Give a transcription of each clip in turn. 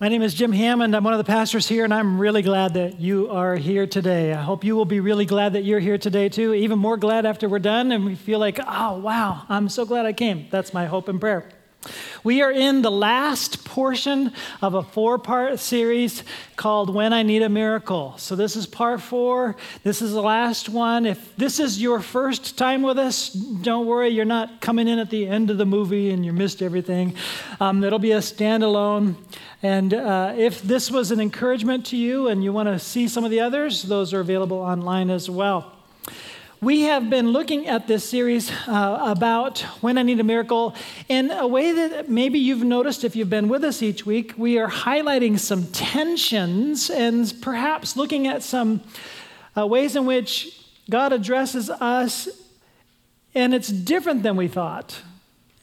My name is Jim Hammond. I'm one of the pastors here, and I'm really glad that you are here today. I hope you will be really glad that you're here today, too. Even more glad after we're done and we feel like, oh, wow, I'm so glad I came. That's my hope and prayer. We are in the last portion of a four part series called When I Need a Miracle. So, this is part four. This is the last one. If this is your first time with us, don't worry, you're not coming in at the end of the movie and you missed everything. Um, it'll be a standalone. And uh, if this was an encouragement to you and you want to see some of the others, those are available online as well. We have been looking at this series uh, about when I need a miracle in a way that maybe you've noticed if you've been with us each week. We are highlighting some tensions and perhaps looking at some uh, ways in which God addresses us, and it's different than we thought.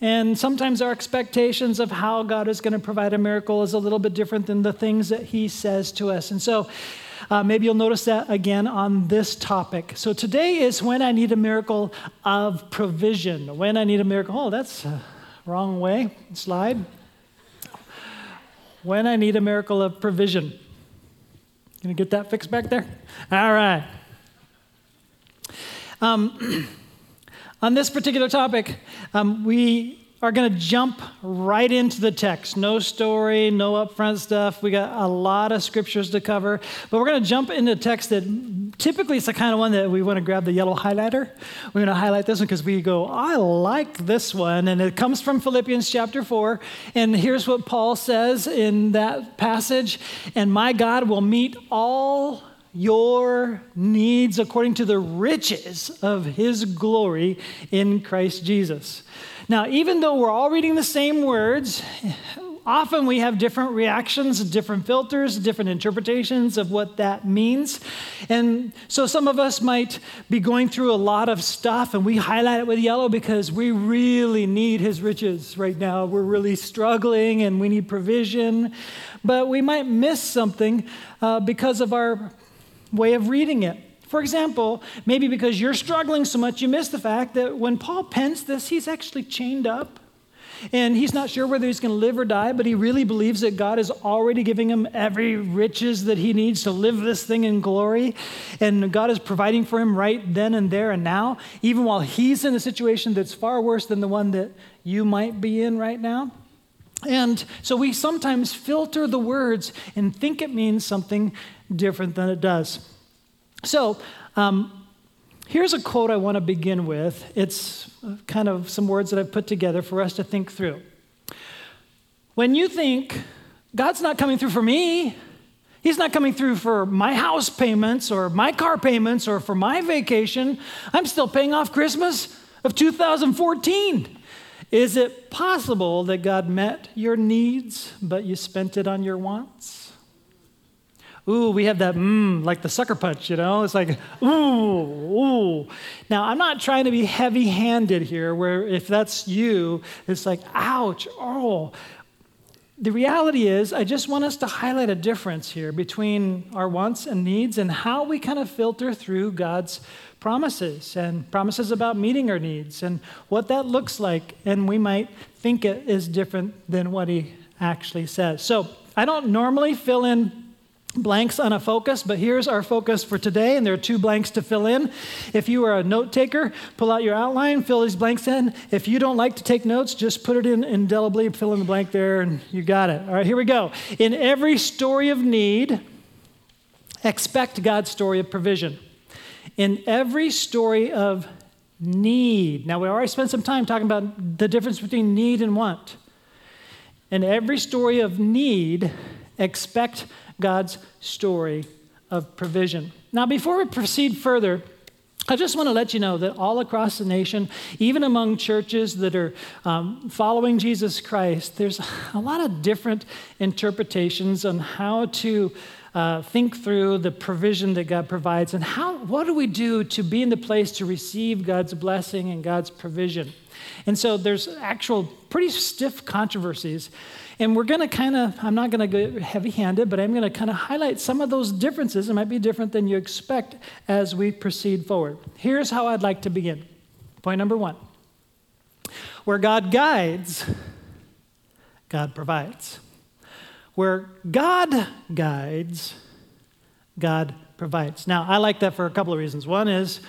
And sometimes our expectations of how God is going to provide a miracle is a little bit different than the things that He says to us. And so, uh, maybe you'll notice that again on this topic. So today is when I need a miracle of provision. When I need a miracle. Oh, that's wrong way. Slide. When I need a miracle of provision. You get that fixed back there? All right. Um, on this particular topic, um, we are going to jump right into the text. No story, no upfront stuff. We got a lot of scriptures to cover, but we're going to jump into text that typically it's the kind of one that we want to grab the yellow highlighter. We're going to highlight this one because we go, I like this one. And it comes from Philippians chapter 4. And here's what Paul says in that passage And my God will meet all your needs according to the riches of his glory in Christ Jesus. Now, even though we're all reading the same words, often we have different reactions, different filters, different interpretations of what that means. And so some of us might be going through a lot of stuff and we highlight it with yellow because we really need his riches right now. We're really struggling and we need provision. But we might miss something uh, because of our way of reading it. For example, maybe because you're struggling so much, you miss the fact that when Paul pens this, he's actually chained up. And he's not sure whether he's going to live or die, but he really believes that God is already giving him every riches that he needs to live this thing in glory. And God is providing for him right then and there and now, even while he's in a situation that's far worse than the one that you might be in right now. And so we sometimes filter the words and think it means something different than it does. So, um, here's a quote I want to begin with. It's kind of some words that I've put together for us to think through. When you think, God's not coming through for me, He's not coming through for my house payments or my car payments or for my vacation, I'm still paying off Christmas of 2014. Is it possible that God met your needs, but you spent it on your wants? Ooh, we have that mmm, like the sucker punch, you know? It's like, ooh, ooh. Now, I'm not trying to be heavy handed here, where if that's you, it's like, ouch, oh. The reality is, I just want us to highlight a difference here between our wants and needs and how we kind of filter through God's promises and promises about meeting our needs and what that looks like. And we might think it is different than what He actually says. So I don't normally fill in blanks on a focus, but here's our focus for today, and there are two blanks to fill in. If you are a note taker, pull out your outline, fill these blanks in. If you don't like to take notes, just put it in indelibly, fill in the blank there, and you got it. All right, here we go. In every story of need, expect God's story of provision. In every story of need, now we already spent some time talking about the difference between need and want. In every story of need, expect God's story of provision. Now, before we proceed further, I just want to let you know that all across the nation, even among churches that are um, following Jesus Christ, there's a lot of different interpretations on how to uh, think through the provision that God provides and how, what do we do to be in the place to receive God's blessing and God's provision. And so there's actual pretty stiff controversies. And we're going to kind of, I'm not going to go heavy handed, but I'm going to kind of highlight some of those differences. It might be different than you expect as we proceed forward. Here's how I'd like to begin. Point number one where God guides, God provides. Where God guides, God provides. Now, I like that for a couple of reasons. One is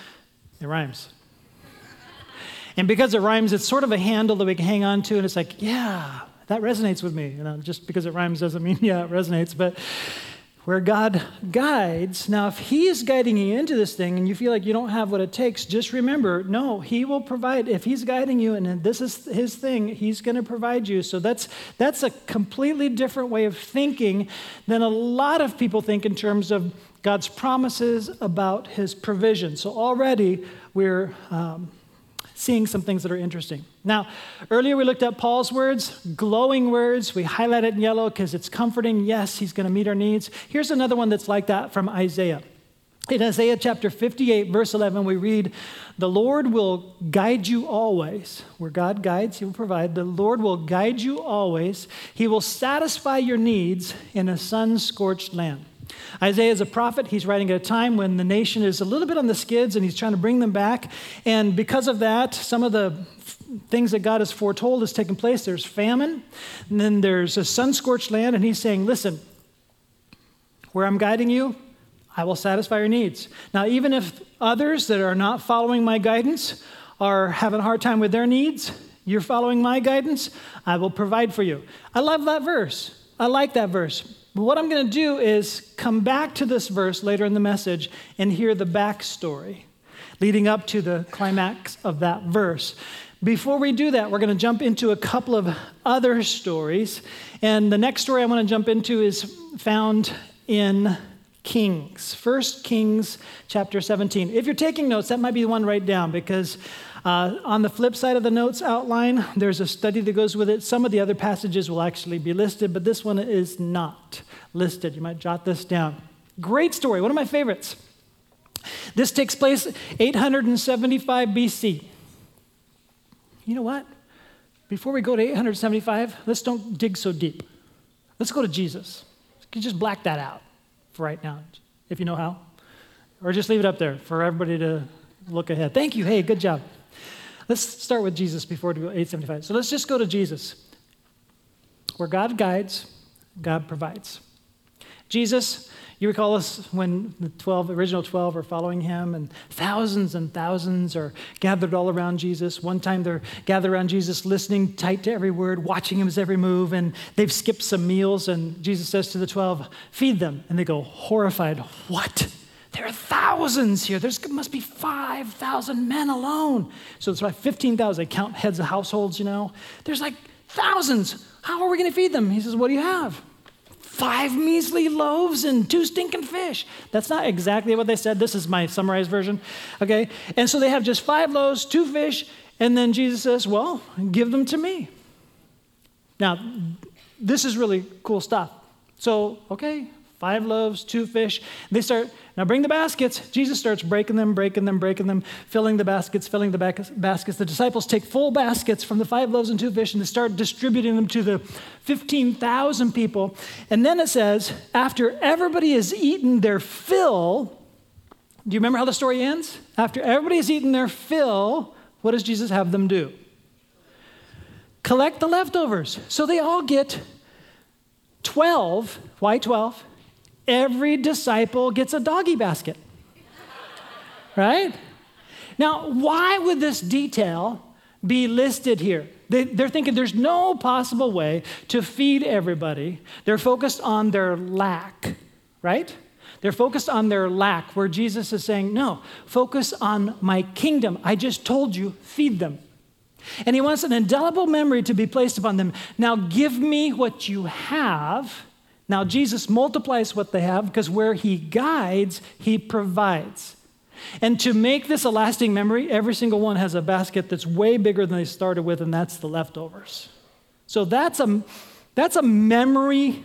it rhymes. And because it rhymes, it's sort of a handle that we can hang on to, and it's like, yeah, that resonates with me. You know, just because it rhymes doesn't mean, yeah, it resonates. But where God guides. Now, if He is guiding you into this thing and you feel like you don't have what it takes, just remember no, He will provide. If He's guiding you and this is His thing, He's going to provide you. So that's, that's a completely different way of thinking than a lot of people think in terms of God's promises about His provision. So already we're. Um, seeing some things that are interesting. Now, earlier we looked at Paul's words, glowing words. We highlight it in yellow because it's comforting. Yes, he's going to meet our needs. Here's another one that's like that from Isaiah. In Isaiah chapter 58, verse 11, we read, The Lord will guide you always. Where God guides, He will provide. The Lord will guide you always. He will satisfy your needs in a sun scorched land. Isaiah is a prophet. He's writing at a time when the nation is a little bit on the skids and he's trying to bring them back. And because of that, some of the things that God has foretold has taken place. There's famine, and then there's a sun scorched land. And he's saying, Listen, where I'm guiding you, I will satisfy your needs. Now, even if others that are not following my guidance are having a hard time with their needs, you're following my guidance, I will provide for you. I love that verse. I like that verse. But what I'm going to do is come back to this verse later in the message and hear the backstory leading up to the climax of that verse. Before we do that, we're going to jump into a couple of other stories. And the next story I want to jump into is found in Kings, 1 Kings chapter 17. If you're taking notes, that might be the one right down because uh, on the flip side of the notes outline, there's a study that goes with it. Some of the other passages will actually be listed, but this one is not listed. You might jot this down. Great story, one of my favorites. This takes place 875 BC. You know what? Before we go to 875, let's don't dig so deep. Let's go to Jesus. You can just black that out for right now, if you know how. Or just leave it up there for everybody to look ahead. Thank you. Hey, good job. Let's start with Jesus before we go 875. So let's just go to Jesus. Where God guides, God provides. Jesus, you recall us when the 12, original 12 are following him, and thousands and thousands are gathered all around Jesus. One time they're gathered around Jesus, listening tight to every word, watching his every move, and they've skipped some meals. And Jesus says to the 12, Feed them. And they go, horrified, What? There are thousands here. There must be 5,000 men alone. So it's like 15,000. They count heads of households, you know. There's like thousands. How are we going to feed them? He says, What do you have? Five measly loaves and two stinking fish. That's not exactly what they said. This is my summarized version. Okay. And so they have just five loaves, two fish, and then Jesus says, Well, give them to me. Now, this is really cool stuff. So, okay, five loaves, two fish. They start, now bring the baskets. Jesus starts breaking them, breaking them, breaking them, filling the baskets, filling the baskets. The disciples take full baskets from the five loaves and two fish and they start distributing them to the 15,000 people. And then it says, after everybody has eaten their fill, do you remember how the story ends? After everybody has eaten their fill, what does Jesus have them do? Collect the leftovers. So they all get 12. Why 12? Every disciple gets a doggy basket. right? Now, why would this detail be listed here? They, are thinking there's no possible way to feed everybody. They're focused on their lack, right? They're focused on their lack, where Jesus is saying, No, focus on my kingdom. I just told you, feed them. And he wants an indelible memory to be placed upon them. Now, give me what you have now, Jesus multiplies what they have because where he guides, he provides. And to make this a lasting memory, every single one has a basket that's way bigger than they started with, and that's the leftovers. So that's a, that's a memory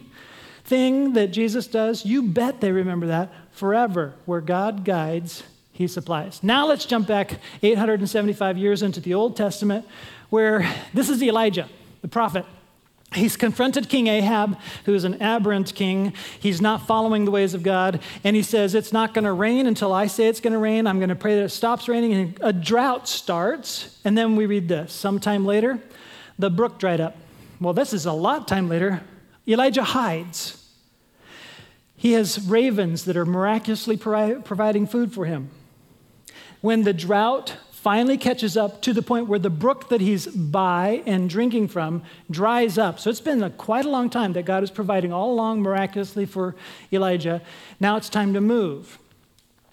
thing that Jesus does. You bet they remember that forever. Where God guides, he supplies. Now let's jump back 875 years into the Old Testament, where this is Elijah, the prophet. He's confronted King Ahab, who is an aberrant king. He's not following the ways of God. And he says, It's not going to rain until I say it's going to rain. I'm going to pray that it stops raining. And a drought starts. And then we read this. Sometime later, the brook dried up. Well, this is a lot time later. Elijah hides. He has ravens that are miraculously providing food for him. When the drought finally catches up to the point where the brook that he's by and drinking from dries up. So it's been a, quite a long time that God is providing all along miraculously for Elijah. Now it's time to move.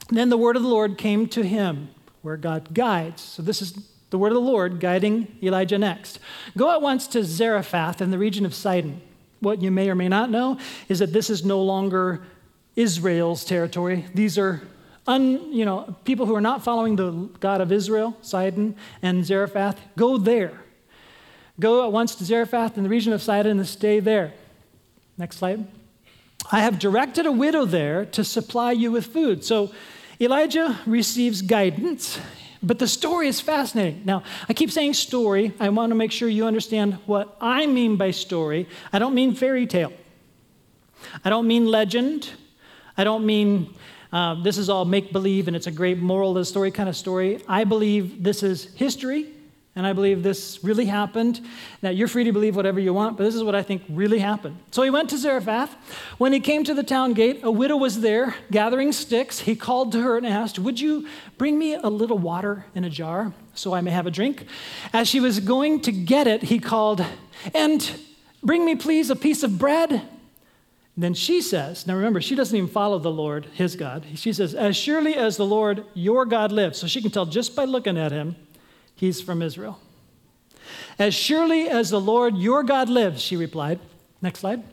Then the word of the Lord came to him, where God guides. So this is the word of the Lord guiding Elijah next. Go at once to Zarephath in the region of Sidon. What you may or may not know is that this is no longer Israel's territory. These are un, you know, people who are not following the God of Israel, Sidon and Zarephath, go there. Go at once to Zarephath in the region of Sidon and stay there. Next slide. I have directed a widow there to supply you with food. So Elijah receives guidance, but the story is fascinating. Now, I keep saying story. I want to make sure you understand what I mean by story. I don't mean fairy tale, I don't mean legend, I don't mean uh, this is all make believe and it's a great moral of the story kind of story. I believe this is history and I believe this really happened. Now, you're free to believe whatever you want, but this is what I think really happened. So he went to Zarephath. When he came to the town gate, a widow was there gathering sticks. He called to her and asked, Would you bring me a little water in a jar so I may have a drink? As she was going to get it, he called, And bring me, please, a piece of bread. Then she says, now remember, she doesn't even follow the Lord, his God. She says, As surely as the Lord your God lives. So she can tell just by looking at him, he's from Israel. As surely as the Lord your God lives, she replied. Next slide.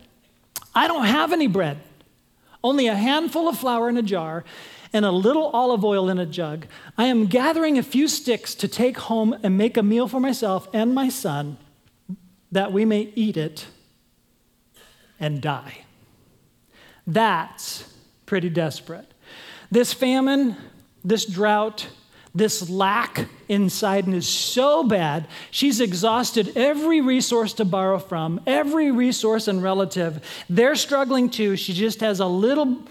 I don't have any bread, only a handful of flour in a jar and a little olive oil in a jug. I am gathering a few sticks to take home and make a meal for myself and my son, that we may eat it and die. That's pretty desperate. This famine, this drought, this lack in Sidon is so bad, she's exhausted every resource to borrow from, every resource and relative. They're struggling too. She just has a little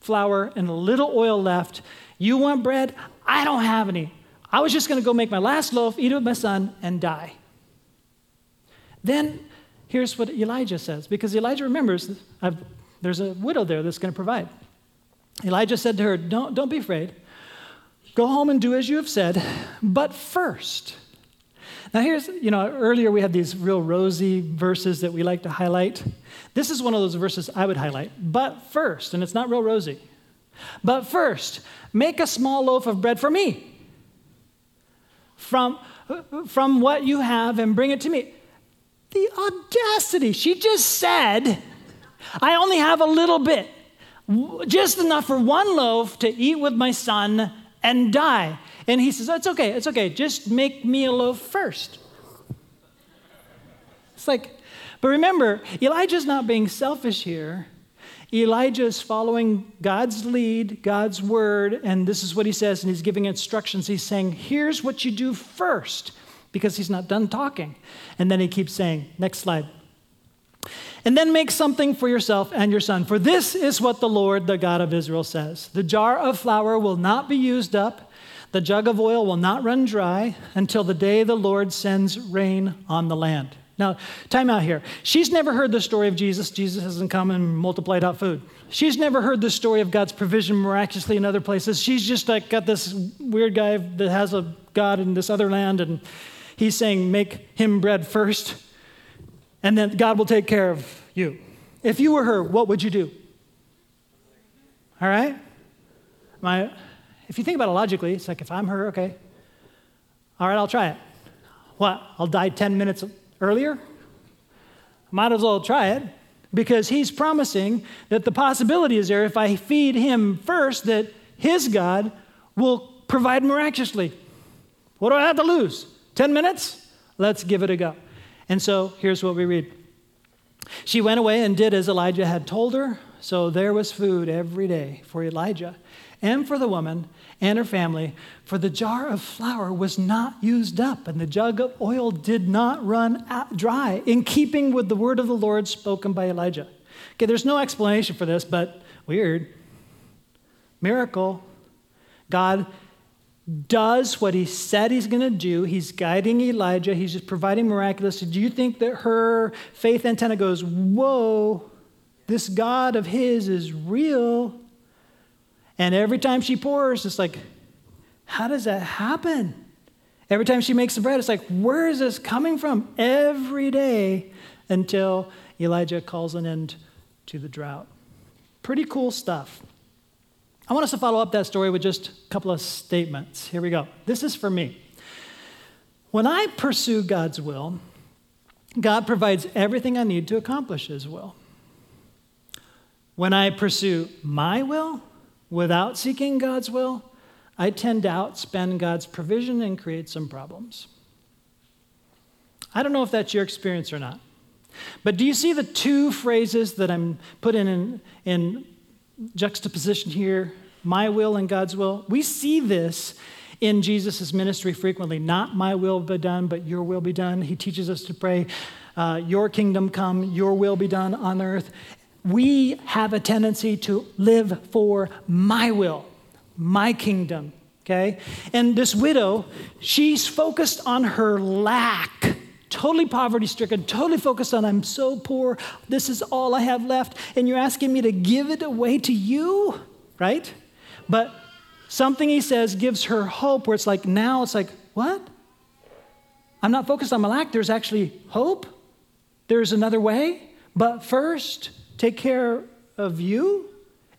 flour and a little oil left. You want bread? I don't have any. I was just going to go make my last loaf, eat it with my son, and die. Then here's what Elijah says, because Elijah remembers, I've there's a widow there that's going to provide. Elijah said to her, don't, don't be afraid. Go home and do as you have said, but first. Now, here's, you know, earlier we had these real rosy verses that we like to highlight. This is one of those verses I would highlight. But first, and it's not real rosy. But first, make a small loaf of bread for me from, from what you have and bring it to me. The audacity. She just said, I only have a little bit, just enough for one loaf to eat with my son and die. And he says, oh, It's okay, it's okay, just make me a loaf first. It's like, but remember, Elijah's not being selfish here. Elijah is following God's lead, God's word, and this is what he says, and he's giving instructions. He's saying, Here's what you do first, because he's not done talking. And then he keeps saying, Next slide. And then make something for yourself and your son. For this is what the Lord, the God of Israel, says The jar of flour will not be used up, the jug of oil will not run dry until the day the Lord sends rain on the land. Now, time out here. She's never heard the story of Jesus. Jesus hasn't come and multiplied out food. She's never heard the story of God's provision miraculously in other places. She's just like got this weird guy that has a God in this other land, and he's saying, Make him bread first and then God will take care of you. If you were her, what would you do? All right? My, if you think about it logically, it's like if I'm her, okay, all right, I'll try it. What? I'll die 10 minutes earlier? Might as well try it because he's promising that the possibility is there if I feed him first that his God will provide miraculously. What do I have to lose? 10 minutes? Let's give it a go. And so here's what we read She went away and did as Elijah had told her. So there was food every day for Elijah and for the woman and her family, for the jar of flour was not used up, and the jug of oil did not run dry, in keeping with the word of the Lord spoken by Elijah. Okay, there's no explanation for this, but weird. Miracle. God does what he said he's going to do. He's guiding Elijah, he's just providing miraculous. Do you think that her faith antenna goes, Whoa, this God of his is real? And every time she pours, it's like, How does that happen? Every time she makes the bread, it's like, Where is this coming from? Every day until Elijah calls an end to the drought. Pretty cool stuff. I want us to follow up that story with just a couple of statements. Here we go. This is for me. When I pursue God's will, God provides everything I need to accomplish His will. When I pursue my will without seeking God's will, I tend to outspend God's provision and create some problems. I don't know if that's your experience or not. But do you see the two phrases that I'm putting in, in juxtaposition here my will and God's will. We see this in Jesus' ministry frequently. Not my will be done, but your will be done. He teaches us to pray, uh, Your kingdom come, your will be done on earth. We have a tendency to live for my will, my kingdom, okay? And this widow, she's focused on her lack totally poverty stricken, totally focused on, I'm so poor, this is all I have left, and you're asking me to give it away to you, right? But something he says gives her hope where it's like, now it's like, what? I'm not focused on my lack. There's actually hope. There's another way. But first, take care of you,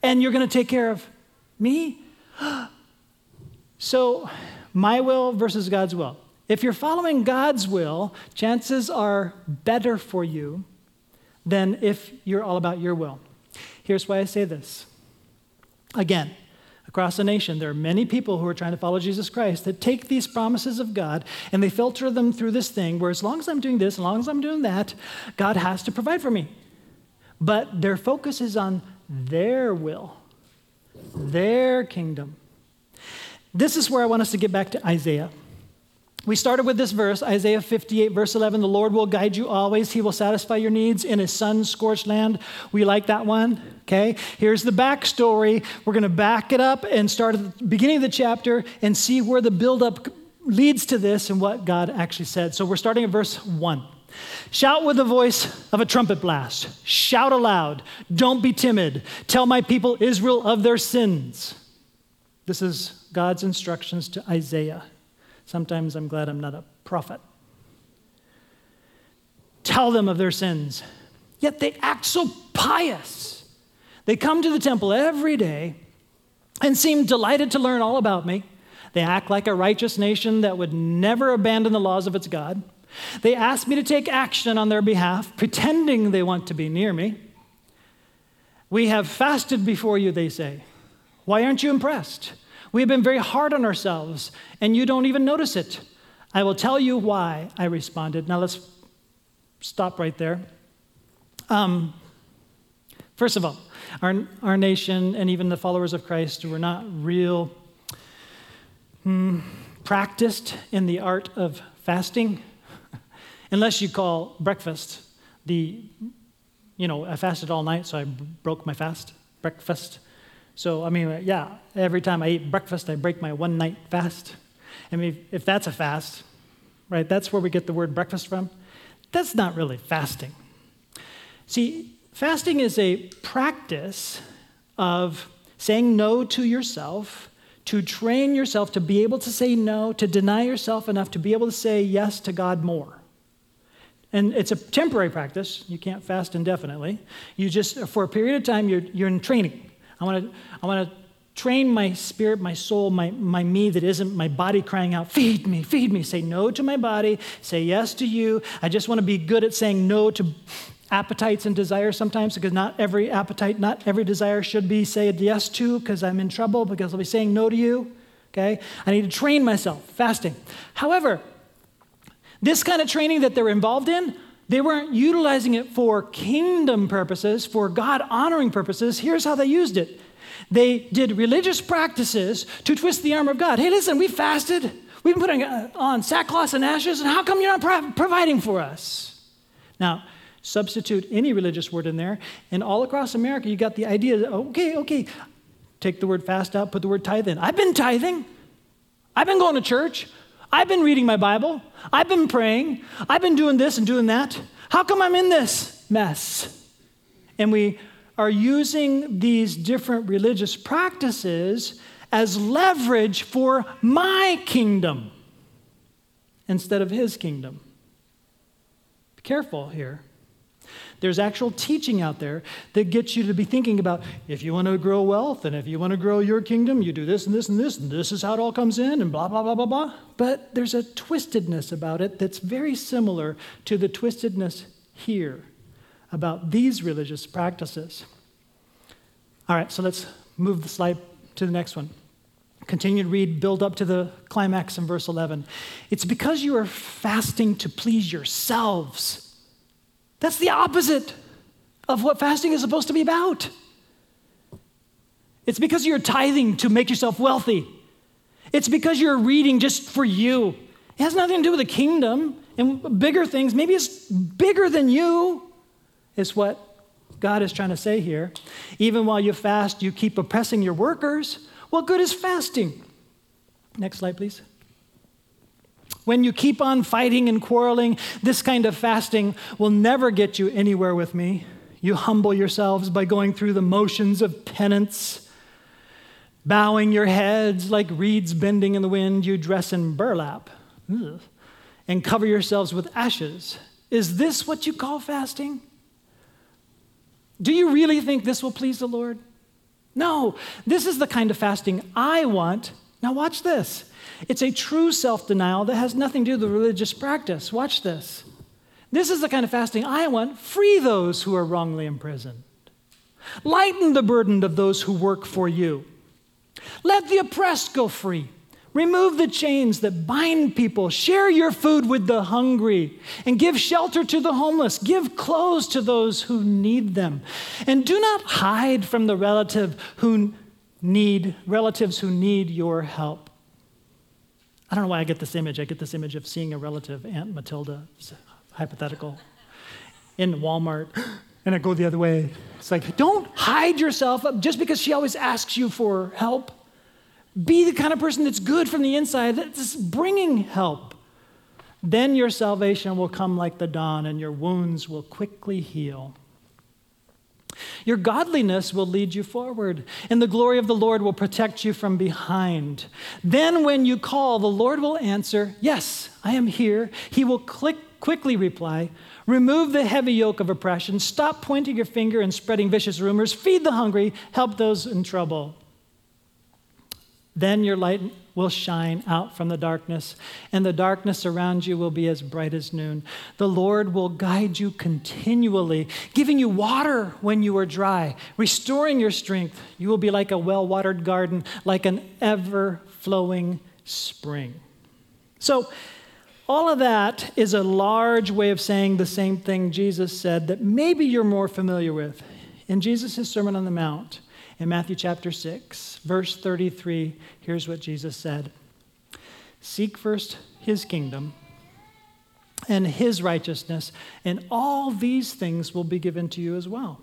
and you're going to take care of me. so, my will versus God's will. If you're following God's will, chances are better for you than if you're all about your will. Here's why I say this. Again, across the nation, there are many people who are trying to follow Jesus Christ that take these promises of God and they filter them through this thing where as long as I'm doing this, as long as I'm doing that, God has to provide for me. But their focus is on their will, their kingdom. This is where I want us to get back to Isaiah. We started with this verse, Isaiah 58, verse 11. The Lord will guide you always. He will satisfy your needs in a sun scorched land. We like that one. Okay. Here's the backstory. We're going to back it up and start at the beginning of the chapter and see where the buildup leads to this and what God actually said. So we're starting at verse 1. Shout with the voice of a trumpet blast. Shout aloud. Don't be timid. Tell my people Israel of their sins. This is God's instructions to Isaiah. Sometimes I'm glad I'm not a prophet. Tell them of their sins. Yet they act so pious. They come to the temple every day and seem delighted to learn all about me. They act like a righteous nation that would never abandon the laws of its God. They ask me to take action on their behalf, pretending they want to be near me. We have fasted before you, they say. Why aren't you impressed? We have been very hard on ourselves, and you don't even notice it. I will tell you why, I responded. Now let's stop right there. Um, first of all, our, our nation and even the followers of Christ were not real hmm, practiced in the art of fasting, unless you call breakfast the, you know, I fasted all night, so I broke my fast, breakfast. So, I mean, yeah, every time I eat breakfast, I break my one night fast. I mean, if that's a fast, right, that's where we get the word breakfast from. That's not really fasting. See, fasting is a practice of saying no to yourself, to train yourself to be able to say no, to deny yourself enough to be able to say yes to God more. And it's a temporary practice. You can't fast indefinitely. You just, for a period of time, you're, you're in training. I want to I want to train my spirit, my soul, my, my me that isn't my body crying out, feed me, feed me. Say no to my body, say yes to you. I just want to be good at saying no to appetites and desires sometimes because not every appetite, not every desire should be said yes to because I'm in trouble because I'll be saying no to you. Okay? I need to train myself, fasting. However, this kind of training that they're involved in, they weren't utilizing it for kingdom purposes, for God honoring purposes. Here's how they used it they did religious practices to twist the arm of God. Hey, listen, we fasted, we've been putting uh, on sackcloth and ashes, and how come you're not pro- providing for us? Now, substitute any religious word in there, and all across America, you got the idea okay, okay, take the word fast out, put the word tithe in. I've been tithing. I've been going to church. I've been reading my Bible. I've been praying. I've been doing this and doing that. How come I'm in this mess? And we are using these different religious practices as leverage for my kingdom instead of his kingdom. Be careful here. There's actual teaching out there that gets you to be thinking about if you want to grow wealth and if you want to grow your kingdom, you do this and this and this, and this is how it all comes in, and blah, blah, blah, blah, blah. But there's a twistedness about it that's very similar to the twistedness here about these religious practices. All right, so let's move the slide to the next one. Continue to read, build up to the climax in verse 11. It's because you are fasting to please yourselves. That's the opposite of what fasting is supposed to be about. It's because you're tithing to make yourself wealthy. It's because you're reading just for you. It has nothing to do with the kingdom and bigger things. Maybe it's bigger than you, is what God is trying to say here. Even while you fast, you keep oppressing your workers. What good is fasting? Next slide, please. When you keep on fighting and quarreling, this kind of fasting will never get you anywhere with me. You humble yourselves by going through the motions of penance, bowing your heads like reeds bending in the wind. You dress in burlap and cover yourselves with ashes. Is this what you call fasting? Do you really think this will please the Lord? No, this is the kind of fasting I want. Now, watch this. It's a true self denial that has nothing to do with religious practice. Watch this. This is the kind of fasting I want. Free those who are wrongly imprisoned, lighten the burden of those who work for you. Let the oppressed go free. Remove the chains that bind people. Share your food with the hungry and give shelter to the homeless. Give clothes to those who need them. And do not hide from the relative who need relatives who need your help. I don't know why I get this image. I get this image of seeing a relative, Aunt Matilda, hypothetical, in Walmart, and I go the other way. It's like, don't hide yourself just because she always asks you for help. Be the kind of person that's good from the inside, that's bringing help. Then your salvation will come like the dawn, and your wounds will quickly heal. Your godliness will lead you forward, and the glory of the Lord will protect you from behind. Then, when you call, the Lord will answer, Yes, I am here. He will click, quickly reply, Remove the heavy yoke of oppression. Stop pointing your finger and spreading vicious rumors. Feed the hungry. Help those in trouble. Then your light will shine out from the darkness, and the darkness around you will be as bright as noon. The Lord will guide you continually, giving you water when you are dry, restoring your strength. You will be like a well watered garden, like an ever flowing spring. So, all of that is a large way of saying the same thing Jesus said that maybe you're more familiar with in Jesus' Sermon on the Mount in Matthew chapter 6, verse 33, here's what Jesus said Seek first his kingdom and his righteousness, and all these things will be given to you as well.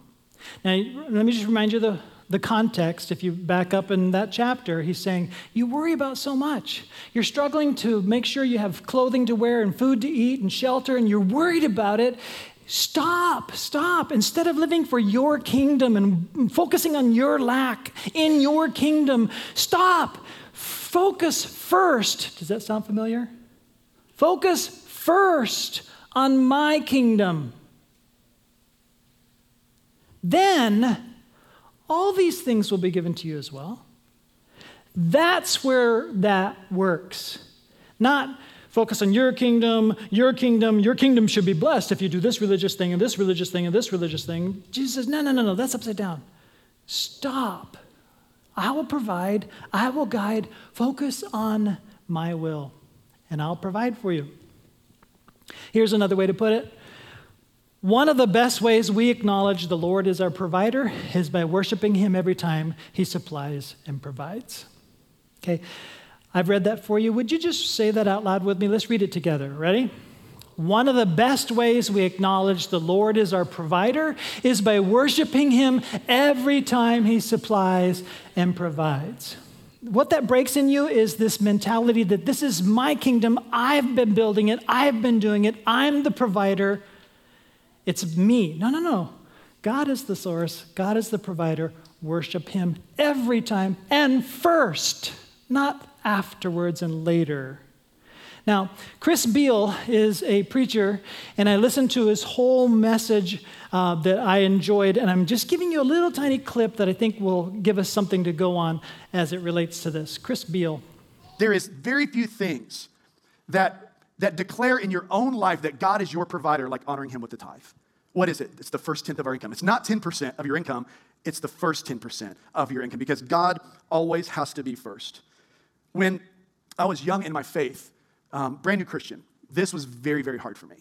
Now, let me just remind you the, the context. If you back up in that chapter, he's saying, You worry about so much. You're struggling to make sure you have clothing to wear and food to eat and shelter, and you're worried about it. Stop, stop. Instead of living for your kingdom and focusing on your lack in your kingdom, stop. Focus first. Does that sound familiar? Focus first on my kingdom. Then all these things will be given to you as well. That's where that works. Not Focus on your kingdom, your kingdom, your kingdom should be blessed if you do this religious thing and this religious thing and this religious thing. Jesus says, no, no, no, no, that's upside down. Stop. I will provide, I will guide. Focus on my will, and I'll provide for you. Here's another way to put it. One of the best ways we acknowledge the Lord is our provider is by worshiping Him every time He supplies and provides. Okay, I've read that for you. Would you just say that out loud with me? Let's read it together. Ready? One of the best ways we acknowledge the Lord is our provider is by worshiping Him every time He supplies and provides. what that breaks in you is this mentality that this is my kingdom. I've been building it. I've been doing it. I'm the provider. It's me. No, no, no. God is the source. God is the provider. Worship Him every time and first, not afterwards and later. Now, Chris Beall is a preacher, and I listened to his whole message uh, that I enjoyed, and I'm just giving you a little tiny clip that I think will give us something to go on as it relates to this. Chris Beall. There is very few things that, that declare in your own life that God is your provider, like honoring Him with the tithe. What is it? It's the first tenth of our income. It's not 10% of your income, it's the first 10% of your income because God always has to be first. When I was young in my faith, um, brand new Christian, this was very, very hard for me.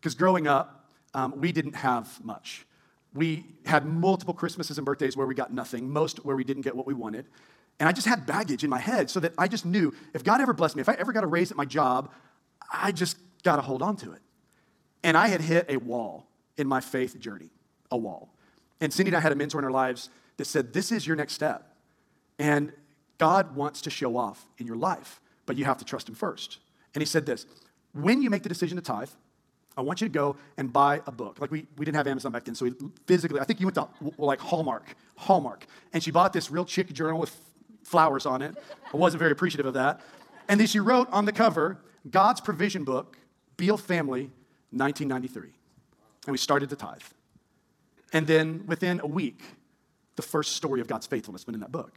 Because growing up, um, we didn't have much. We had multiple Christmases and birthdays where we got nothing, most where we didn't get what we wanted. And I just had baggage in my head so that I just knew if God ever blessed me, if I ever got a raise at my job, I just got to hold on to it. And I had hit a wall in my faith journey, a wall. And Cindy and I had a mentor in our lives that said, This is your next step. And God wants to show off in your life, but you have to trust Him first. And he said this when you make the decision to tithe, I want you to go and buy a book. Like we, we didn't have Amazon back then, so we physically, I think you went to like Hallmark, Hallmark. And she bought this real chick journal with flowers on it. I wasn't very appreciative of that. And then she wrote on the cover, God's Provision Book, Beall Family, 1993. And we started to tithe. And then within a week, the first story of God's faithfulness went in that book.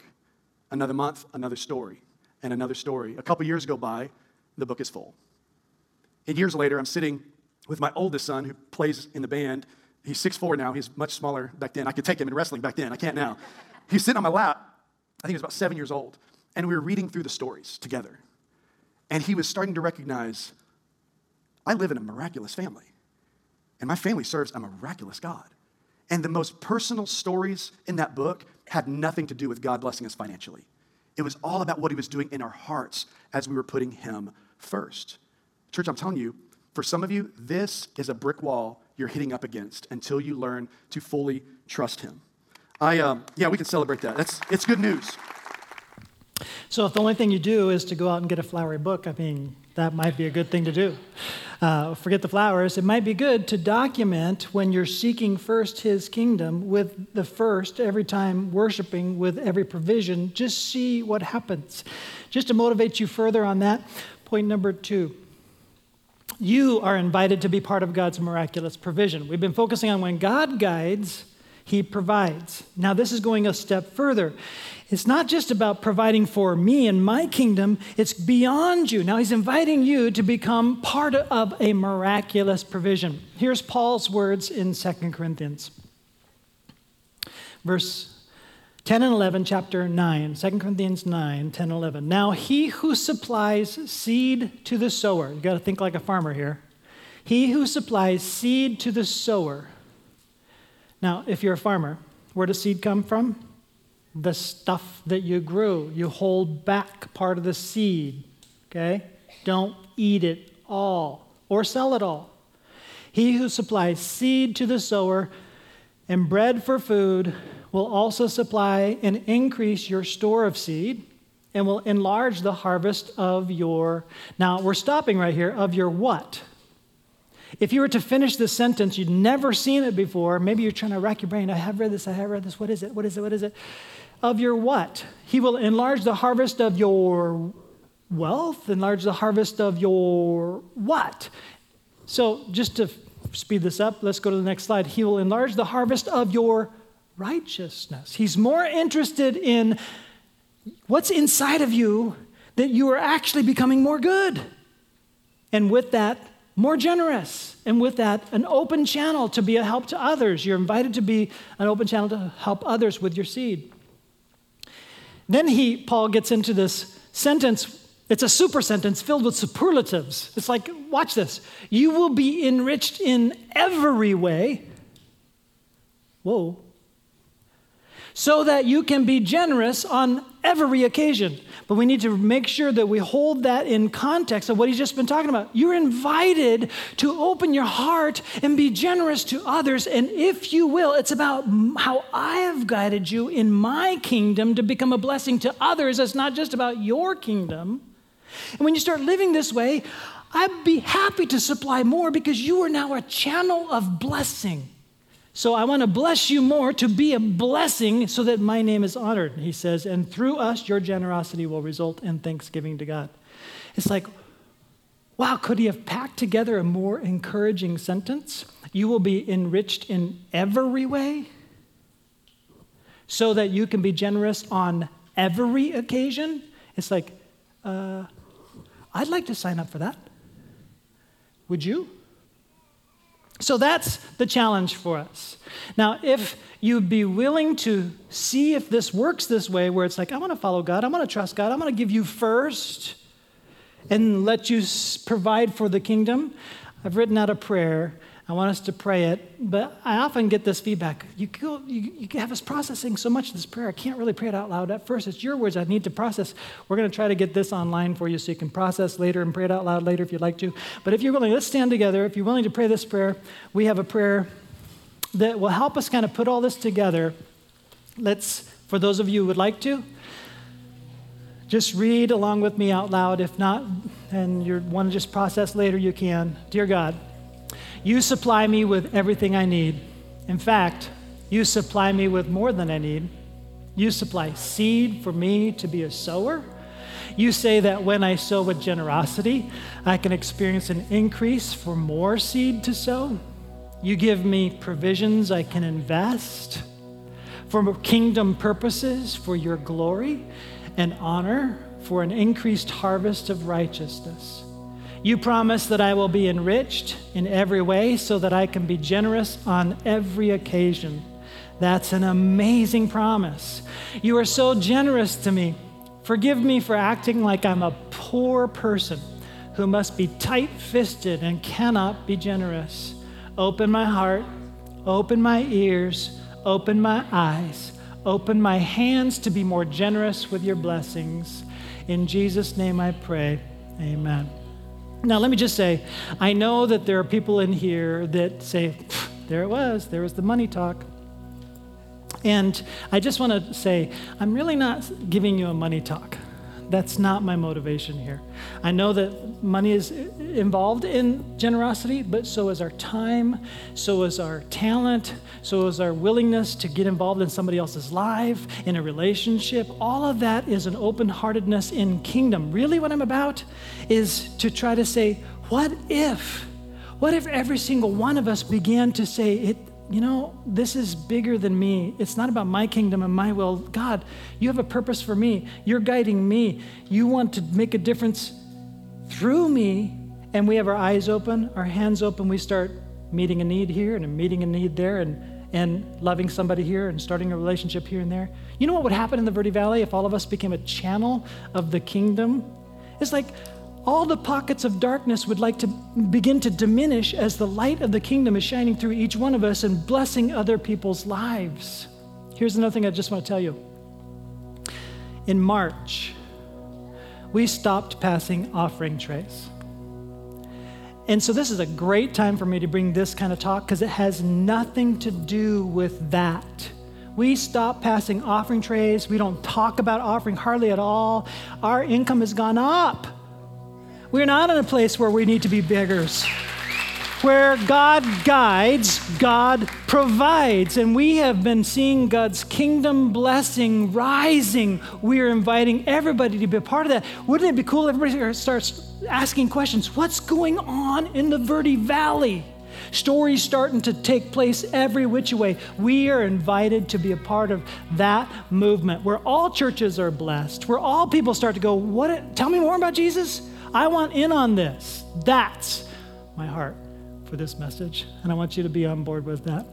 Another month, another story, and another story. A couple years go by, the book is full. And years later, I'm sitting with my oldest son who plays in the band. He's 6'4 now. He's much smaller back then. I could take him in wrestling back then. I can't now. He's sitting on my lap. I think he was about seven years old. And we were reading through the stories together. And he was starting to recognize I live in a miraculous family. And my family serves a miraculous God. And the most personal stories in that book had nothing to do with God blessing us financially. It was all about what he was doing in our hearts as we were putting him first. Church, I'm telling you, for some of you, this is a brick wall you're hitting up against until you learn to fully trust him. I, um, yeah, we can celebrate that. That's, it's good news. So if the only thing you do is to go out and get a flowery book, I mean, that might be a good thing to do. Uh, forget the flowers. It might be good to document when you're seeking first His kingdom with the first every time worshiping with every provision. Just see what happens. Just to motivate you further on that, point number two. You are invited to be part of God's miraculous provision. We've been focusing on when God guides, He provides. Now, this is going a step further. It's not just about providing for me and my kingdom, it's beyond you. Now, he's inviting you to become part of a miraculous provision. Here's Paul's words in 2 Corinthians, verse 10 and 11, chapter 9, 2 Corinthians 9, 10 and 11. Now, he who supplies seed to the sower—you've got to think like a farmer here. He who supplies seed to the sower. Now, if you're a farmer, where does seed come from? the stuff that you grew. You hold back part of the seed, okay? Don't eat it all or sell it all. He who supplies seed to the sower and bread for food will also supply and increase your store of seed and will enlarge the harvest of your. Now, we're stopping right here of your what? If you were to finish this sentence, you'd never seen it before. Maybe you're trying to rack your brain. I have read this, I have read this. What is it? What is it? What is it? of your what? He will enlarge the harvest of your wealth, enlarge the harvest of your what? So, just to speed this up, let's go to the next slide. He will enlarge the harvest of your righteousness. He's more interested in what's inside of you that you are actually becoming more good. And with that, more generous. And with that, an open channel to be a help to others. You're invited to be an open channel to help others with your seed. Then he, Paul gets into this sentence. It's a super sentence filled with superlatives. It's like, watch this. You will be enriched in every way. Whoa. So that you can be generous on every occasion. But we need to make sure that we hold that in context of what he's just been talking about. You're invited to open your heart and be generous to others. And if you will, it's about how I have guided you in my kingdom to become a blessing to others. It's not just about your kingdom. And when you start living this way, I'd be happy to supply more because you are now a channel of blessing. So I want to bless you more to be a blessing so that my name is honored, he says, and through us, your generosity will result in thanksgiving to God. It's like, wow, could he have packed together a more encouraging sentence? You will be enriched in every way so that you can be generous on every occasion. It's like, uh, I'd like to sign up for that. Would you? So that's the challenge for us. Now, if you'd be willing to see if this works this way, where it's like, I want to follow God, I want to trust God, I want to give you first and let you provide for the kingdom, I've written out a prayer I want us to pray it, but I often get this feedback. You, go, you, you have us processing so much of this prayer. I can't really pray it out loud at first. It's your words I need to process. We're going to try to get this online for you so you can process later and pray it out loud later if you'd like to. But if you're willing, let's stand together. If you're willing to pray this prayer, we have a prayer that will help us kind of put all this together. Let's, for those of you who would like to, just read along with me out loud. If not, and you want to just process later, you can. Dear God, you supply me with everything I need. In fact, you supply me with more than I need. You supply seed for me to be a sower. You say that when I sow with generosity, I can experience an increase for more seed to sow. You give me provisions I can invest for kingdom purposes, for your glory and honor, for an increased harvest of righteousness. You promise that I will be enriched in every way so that I can be generous on every occasion. That's an amazing promise. You are so generous to me. Forgive me for acting like I'm a poor person who must be tight fisted and cannot be generous. Open my heart, open my ears, open my eyes, open my hands to be more generous with your blessings. In Jesus' name I pray. Amen. Now, let me just say, I know that there are people in here that say, there it was, there was the money talk. And I just want to say, I'm really not giving you a money talk. That's not my motivation here. I know that money is involved in generosity, but so is our time, so is our talent, so is our willingness to get involved in somebody else's life, in a relationship. All of that is an open heartedness in kingdom. Really, what I'm about is to try to say, what if? What if every single one of us began to say, it, you know, this is bigger than me. It's not about my kingdom and my will. God, you have a purpose for me. You're guiding me. You want to make a difference through me. And we have our eyes open, our hands open. We start meeting a need here and meeting a need there and, and loving somebody here and starting a relationship here and there. You know what would happen in the Verde Valley if all of us became a channel of the kingdom? It's like all the pockets of darkness would like to begin to diminish as the light of the kingdom is shining through each one of us and blessing other people's lives. Here's another thing I just want to tell you. In March, we stopped passing offering trays. And so, this is a great time for me to bring this kind of talk because it has nothing to do with that. We stopped passing offering trays. We don't talk about offering hardly at all. Our income has gone up we're not in a place where we need to be beggars. Where God guides, God provides. And we have been seeing God's kingdom blessing rising. We are inviting everybody to be a part of that. Wouldn't it be cool if everybody starts asking questions? What's going on in the Verde Valley? Stories starting to take place every which way. We are invited to be a part of that movement where all churches are blessed, where all people start to go, What? Tell me more about Jesus. I want in on this. That's my heart for this message, and I want you to be on board with that.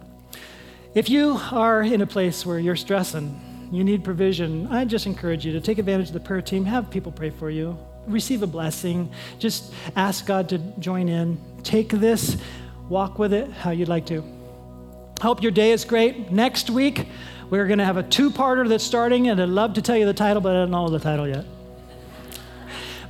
If you are in a place where you're stressing, you need provision, I just encourage you to take advantage of the prayer team, have people pray for you, receive a blessing, just ask God to join in. Take this, walk with it how you'd like to. Hope your day is great. Next week, We're going to have a two parter that's starting, and I'd love to tell you the title, but I don't know the title yet.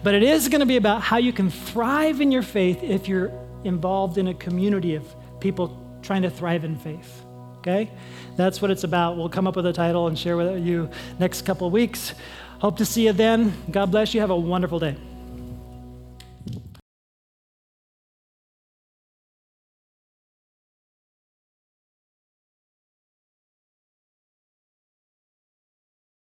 But it is going to be about how you can thrive in your faith if you're involved in a community of people trying to thrive in faith. Okay? That's what it's about. We'll come up with a title and share with you next couple of weeks. Hope to see you then. God bless you. Have a wonderful day.